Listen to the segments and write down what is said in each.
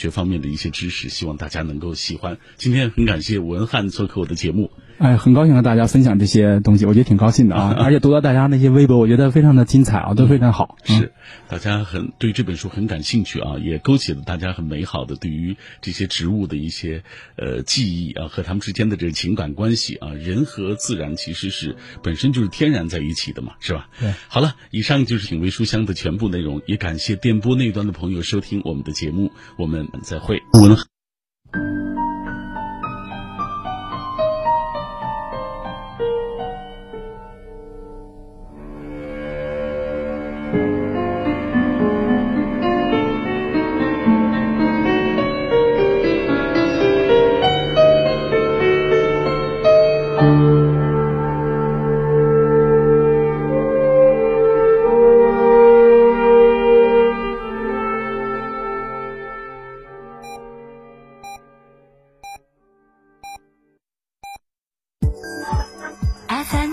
学方面的一些知识，希望大家能够喜欢。今天很感谢文翰做客我的节目。哎，很高兴和大家分享这些东西，我觉得挺高兴的啊！而且读到大家那些微博，我觉得非常的精彩啊，都非常好。是，大家很对这本书很感兴趣啊，也勾起了大家很美好的对于这些植物的一些呃记忆啊，和他们之间的这个情感关系啊。人和自然其实是本身就是天然在一起的嘛，是吧？对。好了，以上就是品味书香的全部内容，也感谢电波那端的朋友收听我们的节目，我们本再会。文。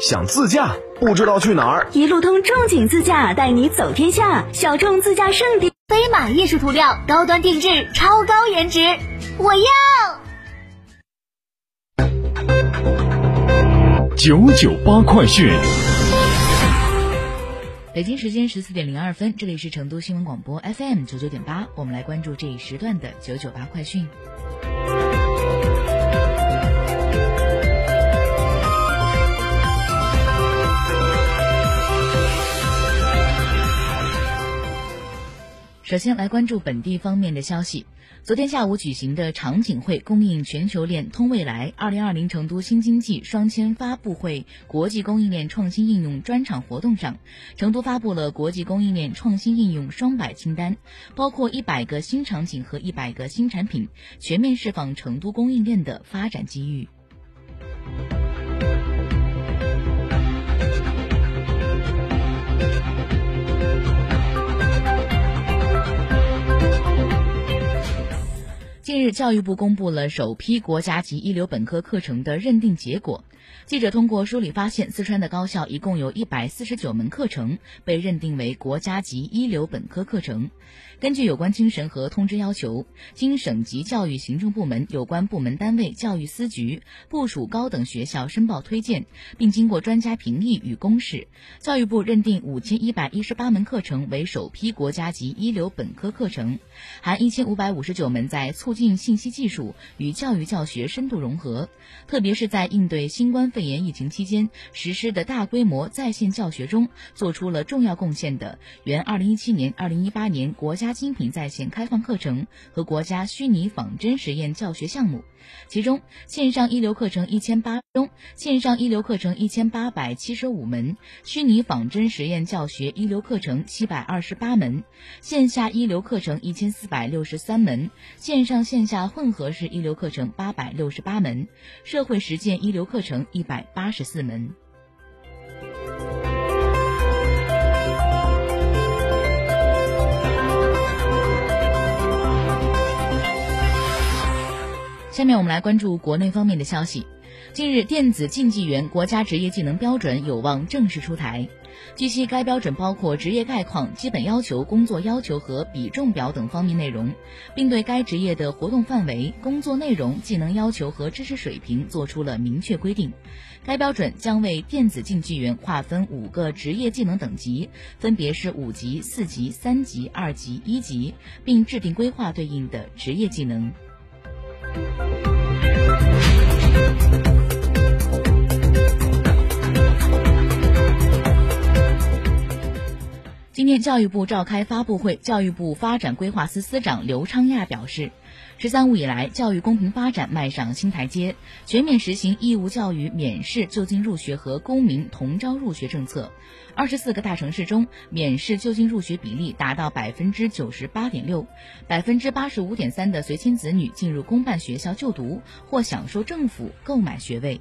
想自驾，不知道去哪儿？一路通仲景自驾带你走天下，小众自驾圣地，飞马艺术涂料，高端定制，超高颜值，我要。九九八快讯，北京时间十四点零二分，这里是成都新闻广播 FM 九九点八，我们来关注这一时段的九九八快讯。首先来关注本地方面的消息。昨天下午举行的场景会供应全球链通未来二零二零成都新经济双千发布会国际供应链创新应用专场活动上，成都发布了国际供应链创新应用双百清单，包括一百个新场景和一百个新产品，全面释放成都供应链的发展机遇。近日，教育部公布了首批国家级一流本科课程的认定结果。记者通过梳理发现，四川的高校一共有一百四十九门课程被认定为国家级一流本科课程。根据有关精神和通知要求，经省级教育行政部门有关部门单位、教育司局部署高等学校申报推荐，并经过专家评议与公示，教育部认定五千一百一十八门课程为首批国家级一流本科课程，含一千五百五十九门在促进信息技术与教育教学深度融合，特别是在应对新冠肺炎疫情期间实施的大规模在线教学中做出了重要贡献的，原二零一七年、二零一八年国。家精品在线开放课程和国家虚拟仿真实验教学项目，其中线上一流课程一千八中，线上一流课程一千八百七十五门，虚拟仿真实验教学一流课程七百二十八门，线下一流课程一千四百六十三门，线上线下混合式一流课程八百六十八门，社会实践一流课程一百八十四门。下面我们来关注国内方面的消息。近日，电子竞技员国家职业技能标准有望正式出台。据悉，该标准包括职业概况、基本要求、工作要求和比重表等方面内容，并对该职业的活动范围、工作内容、技能要求和知识水平作出了明确规定。该标准将为电子竞技员划分五个职业技能等级，分别是五级、四级、三级、二级、一级，并制定规划对应的职业技能。教育部召开发布会，教育部发展规划司司长刘昌亚表示，“十三五”以来，教育公平发展迈上新台阶，全面实行义务教育免试就近入学和公民同招入学政策。二十四个大城市中，免试就近入学比例达到百分之九十八点六，百分之八十五点三的随迁子女进入公办学校就读或享受政府购买学位。